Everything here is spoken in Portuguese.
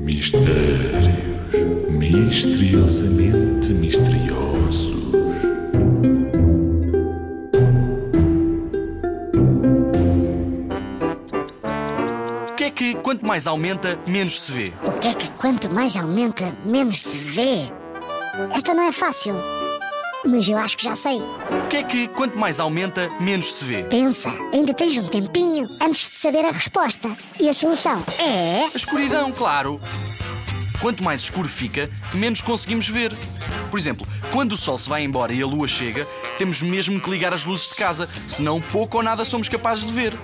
Mistérios misteriosamente misteriosos. O que é que quanto mais aumenta, menos se vê? O que é que quanto mais aumenta, menos se vê? Esta não é fácil. Mas eu acho que já sei. O que é que quanto mais aumenta, menos se vê? Pensa, ainda tens um tempinho antes de saber a resposta. E a solução é. A escuridão, claro. Quanto mais escuro fica, menos conseguimos ver. Por exemplo, quando o sol se vai embora e a lua chega, temos mesmo que ligar as luzes de casa, senão pouco ou nada somos capazes de ver.